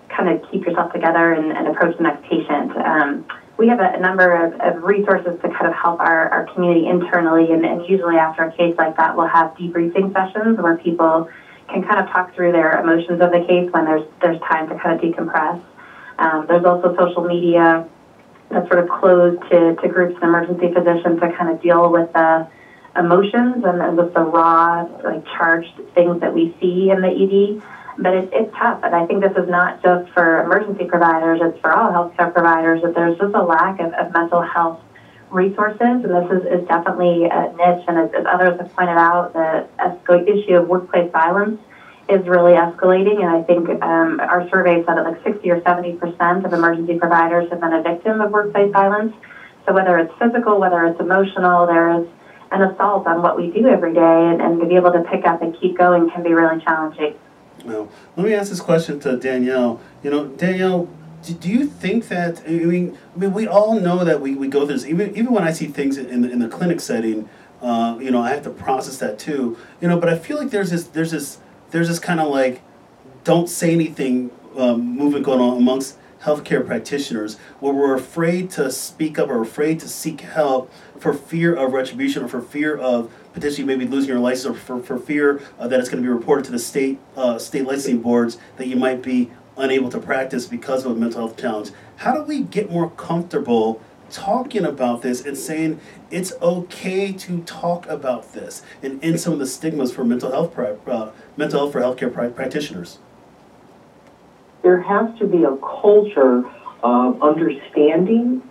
kind of keep yourself together and, and approach the next patient. Um, we have a, a number of, of, resources to kind of help our, our community internally, and, and usually after a case like that, we'll have debriefing sessions where people can kind of talk through their emotions of the case when there's there's time to kind of decompress. Um, there's also social media that's sort of closed to, to groups and emergency physicians to kind of deal with the emotions and, and with the raw, like charged things that we see in the ED. But it, it's tough, and I think this is not just for emergency providers; it's for all healthcare providers. That there's just a lack of, of mental health resources, and this is, is definitely a niche. And as, as others have pointed out, the issue of workplace violence is really escalating. And I think um, our survey said that like 60 or 70 percent of emergency providers have been a victim of workplace violence. So whether it's physical, whether it's emotional, there is an assault on what we do every day, and, and to be able to pick up and keep going can be really challenging. Well, let me ask this question to Danielle. You know, Danielle, do, do you think that I mean, I mean, we all know that we, we go through this. Even even when I see things in the in the clinic setting, uh, you know, I have to process that too. You know, but I feel like there's this there's this there's this kind of like don't say anything um, movement going on amongst healthcare practitioners where we're afraid to speak up or afraid to seek help for fear of retribution or for fear of potentially maybe losing your license or for, for fear uh, that it's going to be reported to the state uh, state licensing boards that you might be unable to practice because of a mental health challenge. How do we get more comfortable talking about this and saying it's okay to talk about this and end some of the stigmas for mental health uh, mental health for healthcare practitioners? There has to be a culture of understanding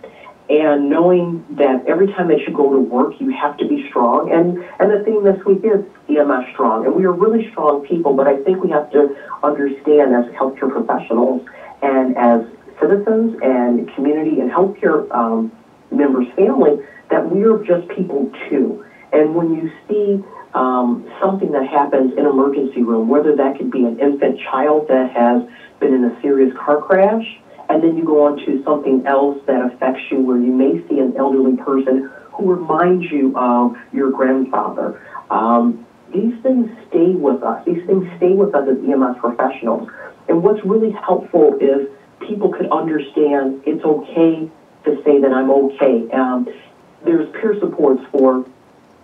and knowing that every time that you go to work, you have to be strong. And, and the theme this week is EMS strong. And we are really strong people, but I think we have to understand as healthcare professionals and as citizens and community and healthcare um, members' family that we are just people too. And when you see um, something that happens in emergency room, whether that could be an infant child that has been in a serious car crash, and then you go on to something else that affects you where you may see an elderly person who reminds you of your grandfather. Um, these things stay with us. These things stay with us as EMS professionals. And what's really helpful is people could understand it's okay to say that I'm okay. Um, there's peer supports for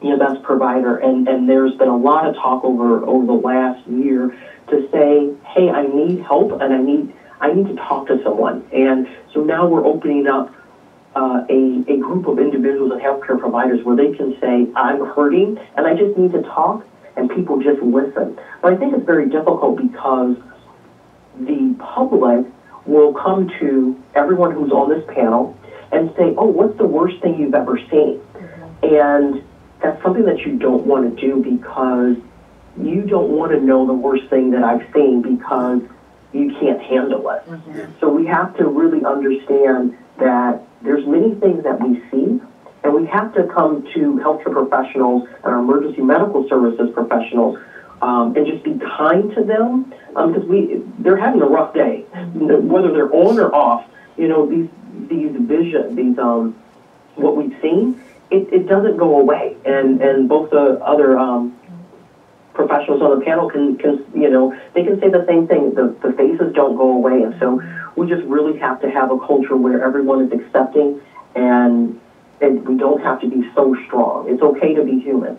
EMS provider, and, and there's been a lot of talk over over the last year to say, hey, I need help and I need I need to talk to someone. And so now we're opening up uh, a, a group of individuals and healthcare providers where they can say, I'm hurting and I just need to talk, and people just listen. But I think it's very difficult because the public will come to everyone who's on this panel and say, Oh, what's the worst thing you've ever seen? Mm-hmm. And that's something that you don't want to do because you don't want to know the worst thing that I've seen because you can't handle it. Mm-hmm. So we have to really understand that there's many things that we see, and we have to come to healthcare professionals and our emergency medical services professionals um, and just be kind to them because um, we they're having a rough day, mm-hmm. whether they're on or off. You know these these vision, these um, what we've seen, it, it doesn't go away, and and both the other um, professionals on the panel can, can, you know, they can say the same thing. The, the faces don't go away. And so we just really have to have a culture where everyone is accepting and, and we don't have to be so strong. It's okay to be human.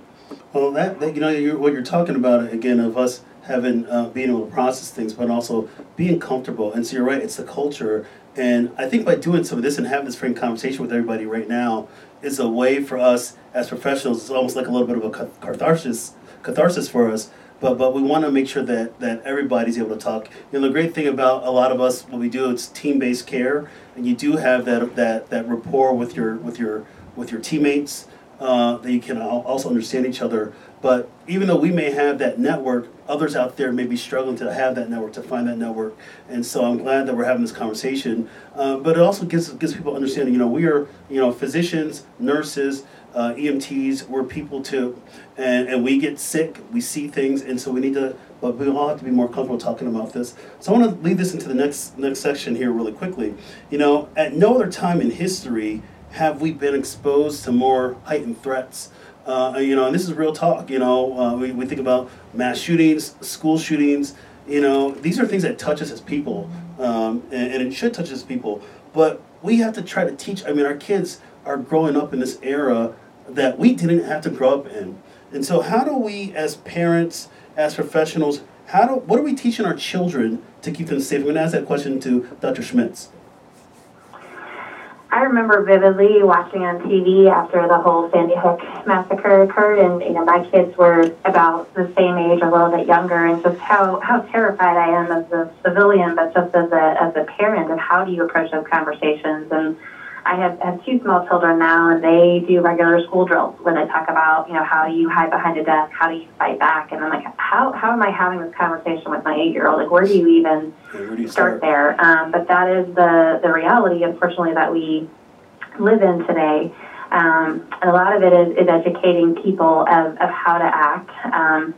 Well, that, that you know, you're, what you're talking about, again, of us having, uh, being able to process things, but also being comfortable. And so you're right, it's the culture. And I think by doing some of this and having this frank conversation with everybody right now is a way for us as professionals, it's almost like a little bit of a catharsis catharsis for us but but we want to make sure that that everybody's able to talk. You know, the great thing about a lot of us, what we do, it's team-based care, and you do have that that that rapport with your with your with your teammates. Uh, that you can also understand each other. But even though we may have that network, others out there may be struggling to have that network, to find that network. And so I'm glad that we're having this conversation. Uh, but it also gives gives people understanding. You know, we are you know physicians, nurses, uh, EMTs. We're people too, and and we get sick. We see things, and so we need to. But we all have to be more comfortable talking about this. So I want to lead this into the next next section here really quickly. You know, at no other time in history have we been exposed to more heightened threats? Uh, you know, and this is real talk. You know, uh, we, we think about mass shootings, school shootings. You know, these are things that touch us as people, um, and, and, it should touch us people. But we have to try to teach. I mean, our kids are growing up in this era that we didn't have to grow up in. And so, how do we, as parents, as professionals, how do what are we teaching our children to keep them safe? I'm going to ask that question to Dr. Schmitz. I remember vividly watching on TV after the whole Sandy Hook massacre occurred, and you know my kids were about the same age, a little bit younger, and just how how terrified I am as a civilian, but just as a as a parent of how do you approach those conversations and I have, have two small children now, and they do regular school drills where they talk about, you know, how do you hide behind a desk, how do you fight back, and I'm like, how, how am I having this conversation with my eight-year-old? Like, where do you even do you start? start there? Um, but that is the the reality, unfortunately, that we live in today. Um, and a lot of it is, is educating people of, of how to act. Um,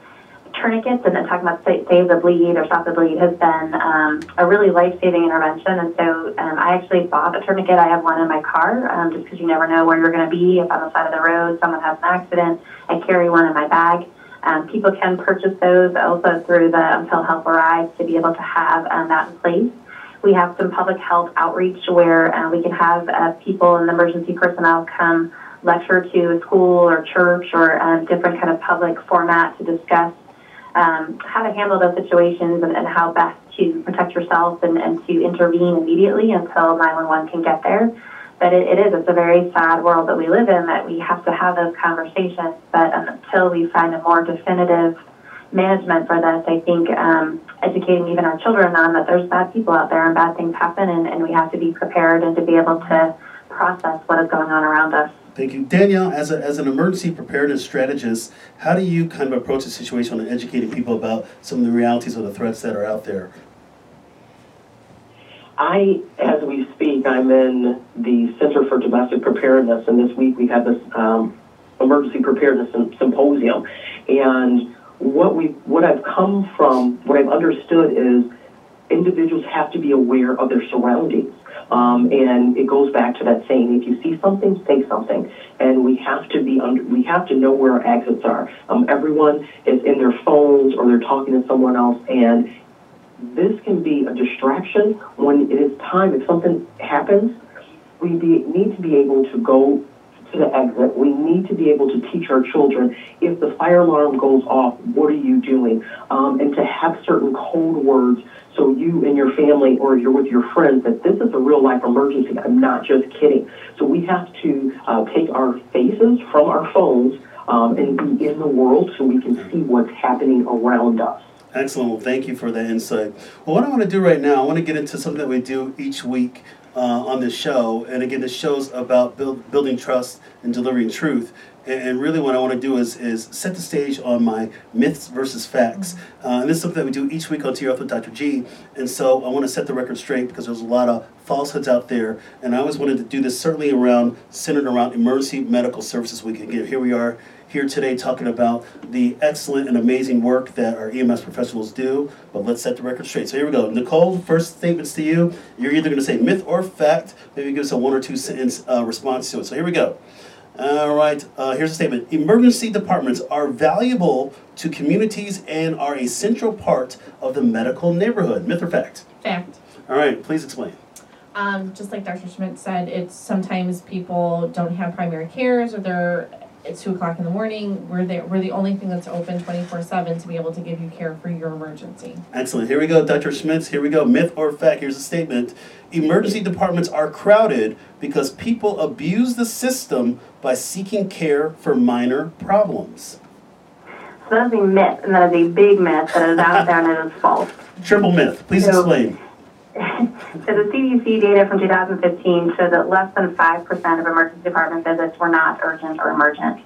tourniquets and then talking about save the bleed or stop the bleed has been um, a really life-saving intervention. And so um, I actually bought a tourniquet. I have one in my car um, just because you never know where you're going to be. If on the side of the road someone has an accident, I carry one in my bag. Um, people can purchase those also through the Until Help Arrives to be able to have um, that in place. We have some public health outreach where uh, we can have uh, people and emergency personnel come lecture to a school or church or um, different kind of public format to discuss um, how to handle those situations and, and how best to protect yourself and, and to intervene immediately until 911 can get there. But it, it is, it's a very sad world that we live in that we have to have those conversations. But until we find a more definitive management for this, I think um, educating even our children on that there's bad people out there and bad things happen, and, and we have to be prepared and to be able to process what is going on around us. Thank you. Danielle, as, a, as an emergency preparedness strategist, how do you kind of approach the situation and educating people about some of the realities of the threats that are out there? I, as we speak, I'm in the Center for Domestic Preparedness, and this week we had this um, emergency preparedness symposium. And what we, what I've come from, what I've understood is individuals have to be aware of their surroundings. Um, and it goes back to that saying: if you see something, say something. And we have to be under, we have to know where our exits are. Um, everyone is in their phones or they're talking to someone else, and this can be a distraction when it is time. If something happens, we be, need to be able to go to the exit. We need to be able to teach our children if the fire alarm goes off, what are you doing? Um, and to have certain code words so you and your family or you're with your friends that this is a real life emergency. I'm not just kidding. So we have to uh, take our faces from our phones um, and be in the world so we can see what's happening around us. Excellent. Well, thank you for that insight. Well, what I want to do right now, I want to get into something that we do each week uh, on this show. And again, this show's about build, building trust and delivering truth. And, really, what I want to do is, is set the stage on my myths versus facts. Uh, and this is something that we do each week on TRF with Dr. G. And so I want to set the record straight because there's a lot of falsehoods out there. And I always wanted to do this certainly around, centered around Emergency Medical Services Week. Again, here we are here today talking about the excellent and amazing work that our EMS professionals do. But let's set the record straight. So here we go. Nicole, first statements to you. You're either going to say myth or fact. Maybe give us a one or two sentence uh, response to it. So here we go. All right, uh, here's a statement. Emergency departments are valuable to communities and are a central part of the medical neighborhood. Myth or fact? Fact. All right, please explain. Um, just like Dr. Schmitz said, it's sometimes people don't have primary cares or they're it's two o'clock in the morning. We're the, we're the only thing that's open 24 7 to be able to give you care for your emergency. Excellent. Here we go, Dr. Schmitz. Here we go. Myth or fact? Here's a statement. Emergency departments are crowded because people abuse the system by seeking care for minor problems. So that is a myth, and that is a big myth that is out there and it is false. Triple myth. Please So- explain. So the CDC data from 2015 showed that less than 5% of emergency department visits were not urgent or emergent.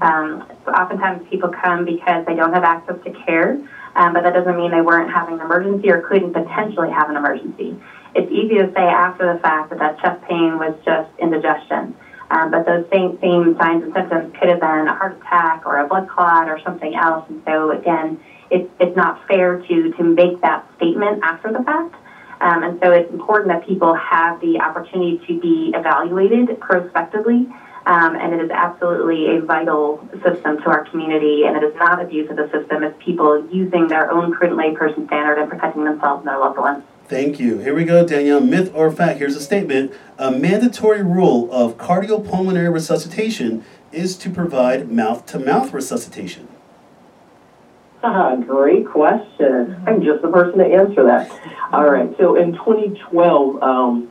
Um, so oftentimes people come because they don't have access to care, um, but that doesn't mean they weren't having an emergency or couldn't potentially have an emergency. It's easy to say after the fact that that chest pain was just indigestion. Um, but those same, same signs and symptoms could have been a heart attack or a blood clot or something else. And so again, it's, it's not fair to, to make that statement after the fact. Um, and so it's important that people have the opportunity to be evaluated prospectively. Um, and it is absolutely a vital system to our community, and it is not abuse of the system. It's people using their own prudent layperson standard and protecting themselves and their loved ones. Thank you. Here we go, Danielle. Myth or fact? Here's a statement. A mandatory rule of cardiopulmonary resuscitation is to provide mouth to mouth resuscitation. Ah, great question. I'm just the person to answer that. All right, so in 2012, um,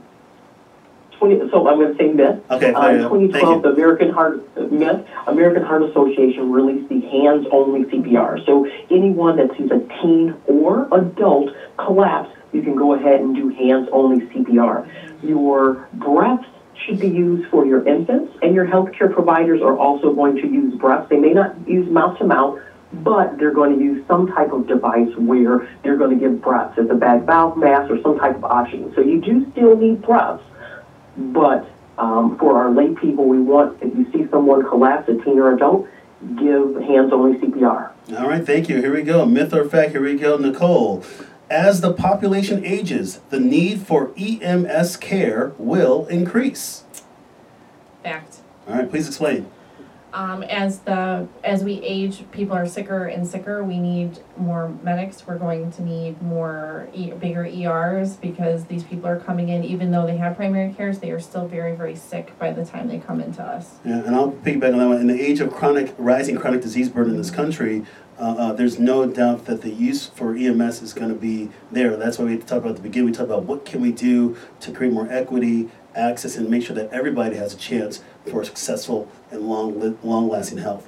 20, so I'm going to say myth. Okay, Uh, in 2012, the. American Heart myth, American Heart Association released the hands-only CPR. So anyone that sees a teen or adult collapse, you can go ahead and do hands-only CPR. Your breaths should be used for your infants, and your healthcare providers are also going to use breaths. They may not use mouth to mouth, but they're going to use some type of device where they're going to give breaths as a bag valve mask or some type of oxygen. So you do still need breaths, but um, for our lay people, we want if you see someone collapse, a teen or adult, give hands-only CPR. All right, thank you. Here we go. Myth or fact? Here we go, Nicole. As the population ages, the need for EMS care will increase. Fact. All right, please explain. Um, as the as we age, people are sicker and sicker. We need more medics. We're going to need more e- bigger ERs because these people are coming in. Even though they have primary cares, they are still very very sick by the time they come into us. Yeah, and I'll piggyback on that one. In the age of chronic, rising chronic disease burden in this country, uh, uh, there's no doubt that the use for EMS is going to be there. That's why we talk about at the beginning. We talk about what can we do to create more equity, access, and make sure that everybody has a chance for a successful and long, long-lasting health.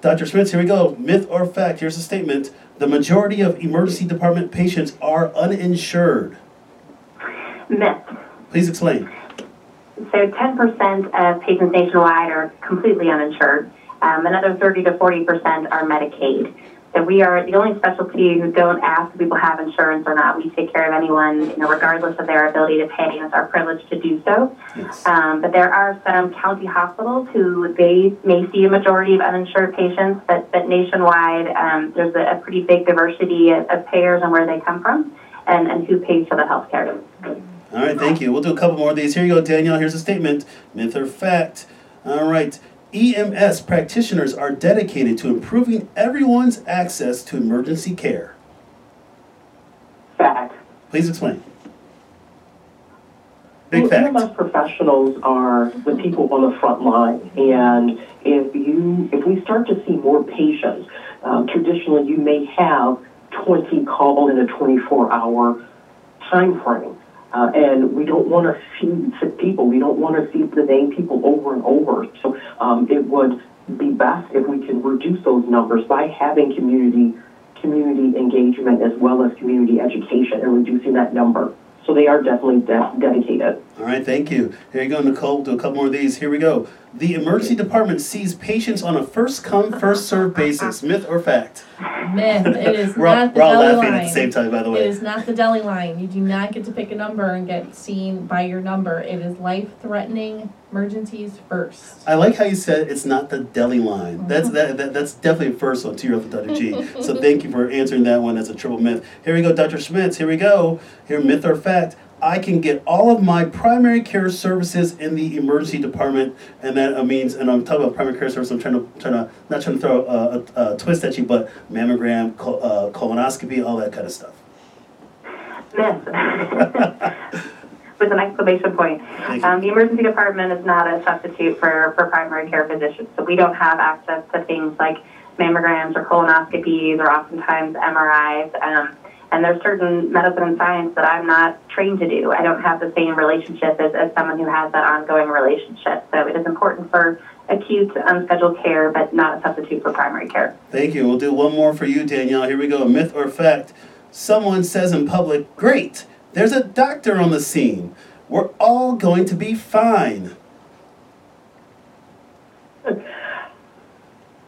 Dr. Smith, here we go. Myth or fact? Here's a statement: the majority of emergency department patients are uninsured. Myth. Please explain. So 10% of patients nationwide are completely uninsured. Um, another 30 to 40% are Medicaid. So we are the only specialty who don't ask if people have insurance or not. We take care of anyone, you know, regardless of their ability to pay, and it's our privilege to do so. Yes. Um, but there are some county hospitals who they may see a majority of uninsured patients, but, but nationwide um, there's a, a pretty big diversity of, of payers and where they come from and, and who pays for the health care. All right, thank you. We'll do a couple more of these. Here you go, Danielle. Here's a statement myth or fact. All right. EMS practitioners are dedicated to improving everyone's access to emergency care. Fact. Please explain. Big Well, fact. EMS professionals are the people on the front line, and if you if we start to see more patients, um, traditionally you may have 20 called in a 24-hour time frame. Uh, and we don't want to see sick people. We don't want to see the same people over and over. So um, it would be best if we can reduce those numbers by having community community engagement as well as community education and reducing that number. So they are definitely de- dedicated. All right, thank you. Here you go, Nicole. Do a couple more of these. Here we go. The emergency department sees patients on a first come, first served basis. Myth or fact? Myth. It is We're all, not the we're all deli laughing line. at the same time, by the way. is not the deli line. You do not get to pick a number and get seen by your number. It is life-threatening emergencies first. I like how you said it's not the deli line. That's mm-hmm. that, that that's definitely a first one to your Dr. G. So thank you for answering that one as a triple myth. Here we go, Dr. Schmitz. Here we go. Here, myth or fact. I can get all of my primary care services in the emergency department, and that uh, means, and I'm talking about primary care service. I'm trying to, trying to, not trying to throw a, a, a twist at you, but mammogram, col- uh, colonoscopy, all that kind of stuff. Myth. With an exclamation point. Um, the emergency department is not a substitute for, for primary care physicians. So we don't have access to things like mammograms or colonoscopies or oftentimes MRIs. Um, and there's certain medicine and science that I'm not trained to do. I don't have the same relationship as, as someone who has that ongoing relationship. So it is important for acute unscheduled care, but not a substitute for primary care. Thank you. We'll do one more for you, Danielle. Here we go. Myth or fact? Someone says in public, Great, there's a doctor on the scene. We're all going to be fine.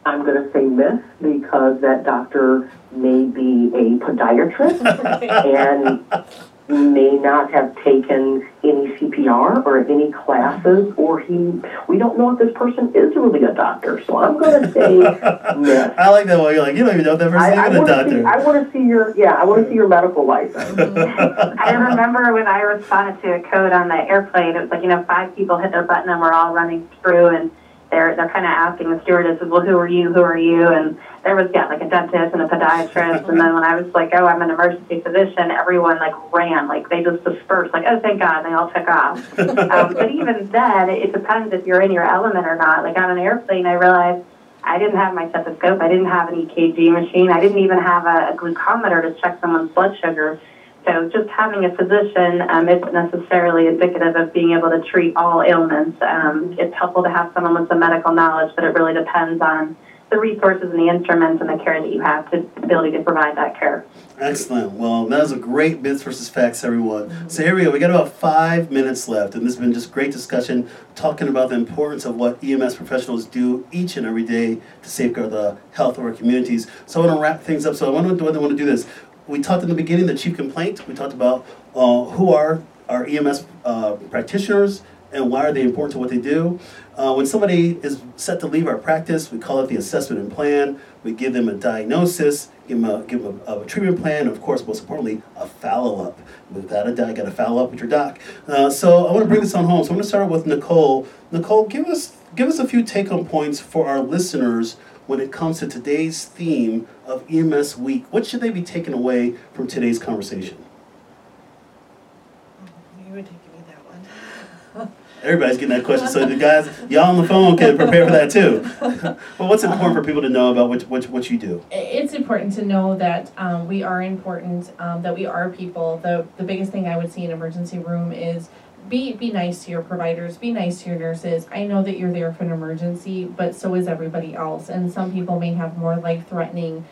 I'm going to say myth because that doctor may be a podiatrist and may not have taken any CPR or any classes, or he, we don't know if this person is really a doctor. So I'm going to say myth. I like that one. You're like, you don't even know if that person's I, I even a doctor. see. I want to see your. Yeah, I want to see your medical license. I remember when I responded to a code on the airplane, it was like, you know, five people hit their button and we're all running through and they're, they're kind of asking the stewardesses, well, who are you, who are you? And there was, yeah, like a dentist and a podiatrist. and then when I was like, oh, I'm an emergency physician, everyone like ran, like they just dispersed, like, oh, thank God, they all took off. um, but even then, it depends if you're in your element or not. Like on an airplane, I realized I didn't have my stethoscope. I didn't have an EKG machine. I didn't even have a, a glucometer to check someone's blood sugar. So just having a physician um, isn't necessarily indicative of being able to treat all ailments. Um, it's helpful to have someone with some medical knowledge, but it really depends on the resources and the instruments and the care that you have to ability to provide that care. Excellent. Well, that was a great myths versus facts, everyone. So here we go. We got about five minutes left, and this has been just great discussion talking about the importance of what EMS professionals do each and every day to safeguard the health of our communities. So I want to wrap things up. So I want to, I want to do this. We talked in the beginning the chief complaint. We talked about uh, who are our EMS uh, practitioners and why are they important to what they do. Uh, when somebody is set to leave our practice, we call it the assessment and plan. We give them a diagnosis, give them a, give them a, a treatment plan, and of course, most importantly, a follow up. Without a doubt, got to follow up with your doc. Uh, so I want to bring this on home. So I'm going to start with Nicole. Nicole, give us give us a few take home points for our listeners when it comes to today's theme of EMS Week. What should they be taking away from today's conversation? You would take me that one. Everybody's getting that question, so the guys, y'all on the phone can prepare for that too. but what's important for people to know about what, what, what you do? It's important to know that um, we are important, um, that we are people. The, the biggest thing I would see in emergency room is be, be nice to your providers, be nice to your nurses. I know that you're there for an emergency, but so is everybody else. And some people may have more life threatening,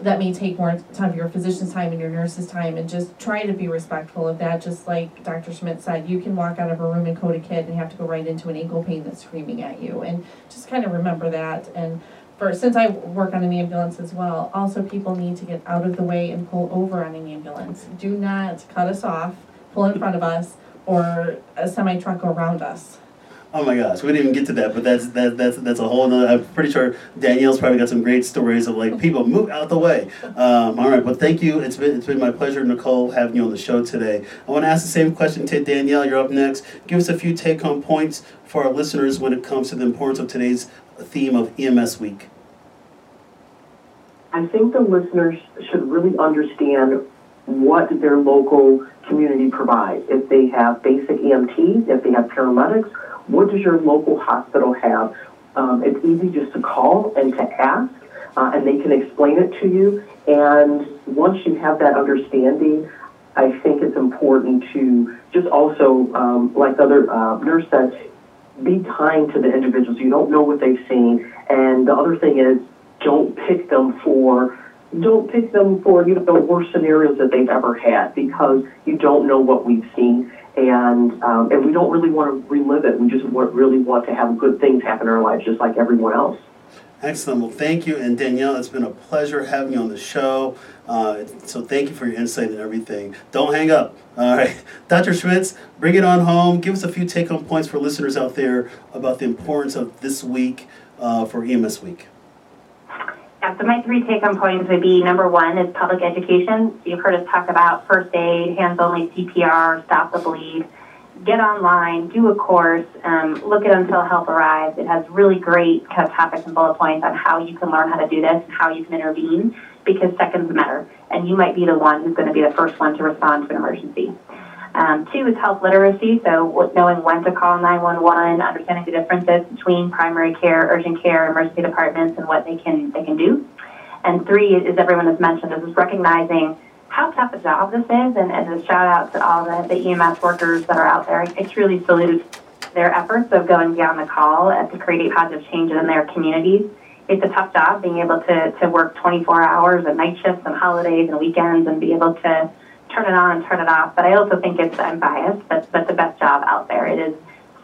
that may take more time of your physician's time and your nurse's time. And just try to be respectful of that. Just like Dr. Schmitz said, you can walk out of a room and code a kid and have to go right into an ankle pain that's screaming at you. And just kind of remember that. And for since I work on an ambulance as well, also people need to get out of the way and pull over on an ambulance. Do not cut us off, pull in front of us, or a semi truck around us. Oh my gosh, we didn't even get to that, but that's that, that's that's a whole nother. I'm pretty sure Danielle's probably got some great stories of like people move out the way. Um, all right, but thank you. It's been it's been my pleasure, Nicole, having you on the show today. I want to ask the same question to Danielle. You're up next. Give us a few take home points for our listeners when it comes to the importance of today's theme of EMS Week. I think the listeners should really understand what their local community provides. If they have basic EMTs, if they have paramedics, what does your local hospital have? Um, it's easy just to call and to ask, uh, and they can explain it to you. And once you have that understanding, I think it's important to just also, um, like the other uh, nurse said, be kind to the individuals. You don't know what they've seen. And the other thing is, don't pick them for don't pick them for you know the worst scenarios that they've ever had because you don't know what we've seen and um, and we don't really want to relive it. We just want, really want to have good things happen in our lives, just like everyone else. Excellent. Well, thank you. And Danielle, it's been a pleasure having you on the show. Uh, so thank you for your insight and everything. Don't hang up. All right. Dr. Schmitz, bring it on home. Give us a few take home points for listeners out there about the importance of this week uh, for EMS Week. Yeah, so my three take-home points would be number one is public education. You've heard us talk about first aid, hands-only CPR, stop the bleed. Get online, do a course, um, look at Until Help Arrives. It has really great kind of topics and bullet points on how you can learn how to do this and how you can intervene because seconds matter. And you might be the one who's going to be the first one to respond to an emergency. Um, two is health literacy, so knowing when to call 911, understanding the differences between primary care, urgent care, emergency departments, and what they can they can do. And three is, everyone has mentioned, is recognizing how tough a job this is, and, and a shout out to all the, the EMS workers that are out there. I truly salute their efforts of going beyond the call to create positive changes in their communities. It's a tough job being able to, to work 24 hours and night shifts and holidays and weekends and be able to turn it on and turn it off. But I also think it's, I'm biased, but, but the best job out there. It is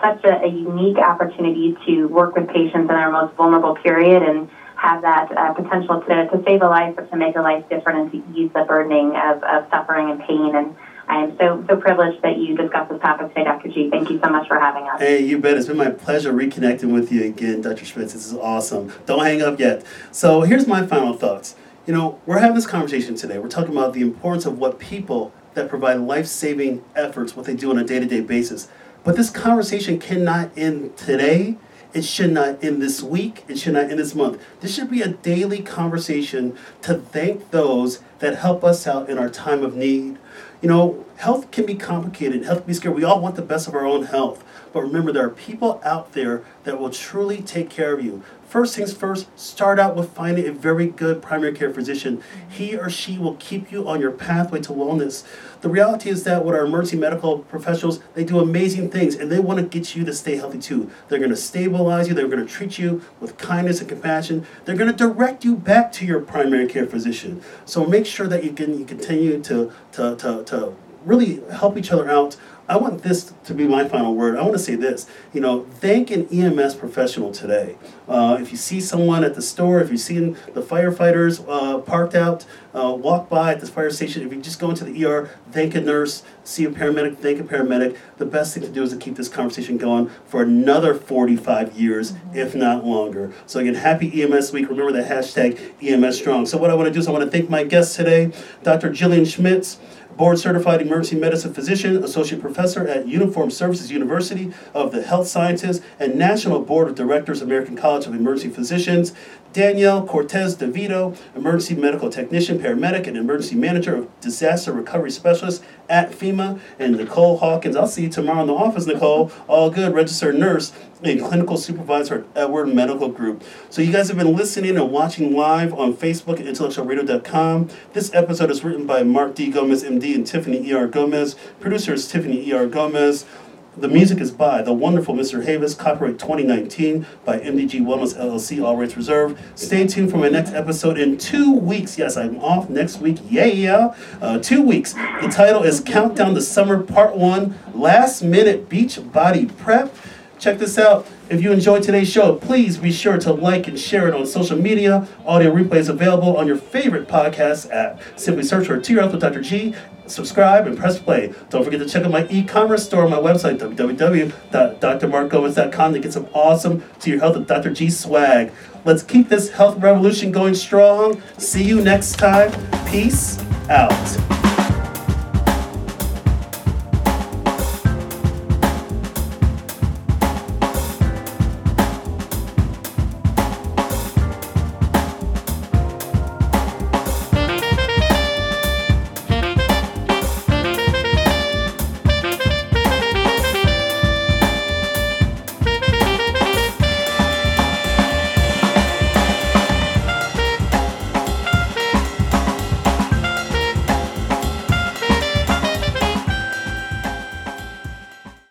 such a, a unique opportunity to work with patients in their most vulnerable period and have that uh, potential to, to save a life or to make a life different and to ease the burdening of, of suffering and pain. And I am so so privileged that you discussed this topic today, Dr. G. Thank you so much for having us. Hey, you bet. It's been my pleasure reconnecting with you again, Dr. Schmitz. This is awesome. Don't hang up yet. So here's my final thoughts. You know, we're having this conversation today. We're talking about the importance of what people that provide life-saving efforts, what they do on a day-to-day basis. But this conversation cannot end today. It should not end this week. It should not end this month. This should be a daily conversation to thank those that help us out in our time of need. You know, health can be complicated, health can be scary. We all want the best of our own health. But remember, there are people out there that will truly take care of you. First things first, start out with finding a very good primary care physician. Mm-hmm. He or she will keep you on your pathway to wellness. The reality is that with our emergency medical professionals, they do amazing things and they want to get you to stay healthy too. They're going to stabilize you, they're going to treat you with kindness and compassion. They're going to direct you back to your primary care physician. So make sure that you can you continue to to, to, to really help each other out I want this to be my final word. I want to say this. You know, thank an EMS professional today. Uh, if you see someone at the store, if you've seen the firefighters uh, parked out, uh, walk by at this fire station, if you just go into the ER, thank a nurse, see a paramedic, thank a paramedic. The best thing to do is to keep this conversation going for another 45 years, if not longer. So again, happy EMS week. Remember the hashtag EMS strong. So what I want to do is I want to thank my guests today, Dr. Gillian Schmitz board certified emergency medicine physician, associate professor at Uniform Services University of the Health Sciences, and National Board of Directors, American College of Emergency Physicians. Danielle Cortez DeVito, emergency medical technician, paramedic, and emergency manager of disaster recovery specialist at FEMA. And Nicole Hawkins, I'll see you tomorrow in the office, Nicole. All good, registered nurse and clinical supervisor at Edward Medical Group. So you guys have been listening and watching live on Facebook at intellectualradio.com. This episode is written by Mark D. Gomez, MD, and Tiffany E.R. Gomez. Producer is Tiffany E.R. Gomez. The music is by the wonderful Mr. Havis, copyright 2019 by MDG Wellness LLC, all rights reserved. Stay tuned for my next episode in two weeks. Yes, I'm off next week. Yeah, yeah. Uh, two weeks. The title is Countdown to Summer Part 1 Last Minute Beach Body Prep. Check this out. If you enjoyed today's show, please be sure to like and share it on social media. Audio replay is available on your favorite podcast app. Simply search for Health with Dr. G, subscribe, and press play. Don't forget to check out my e-commerce store on my website, www.drmarkgomez.com to get some awesome To Your Health with Dr. G swag. Let's keep this health revolution going strong. See you next time. Peace out.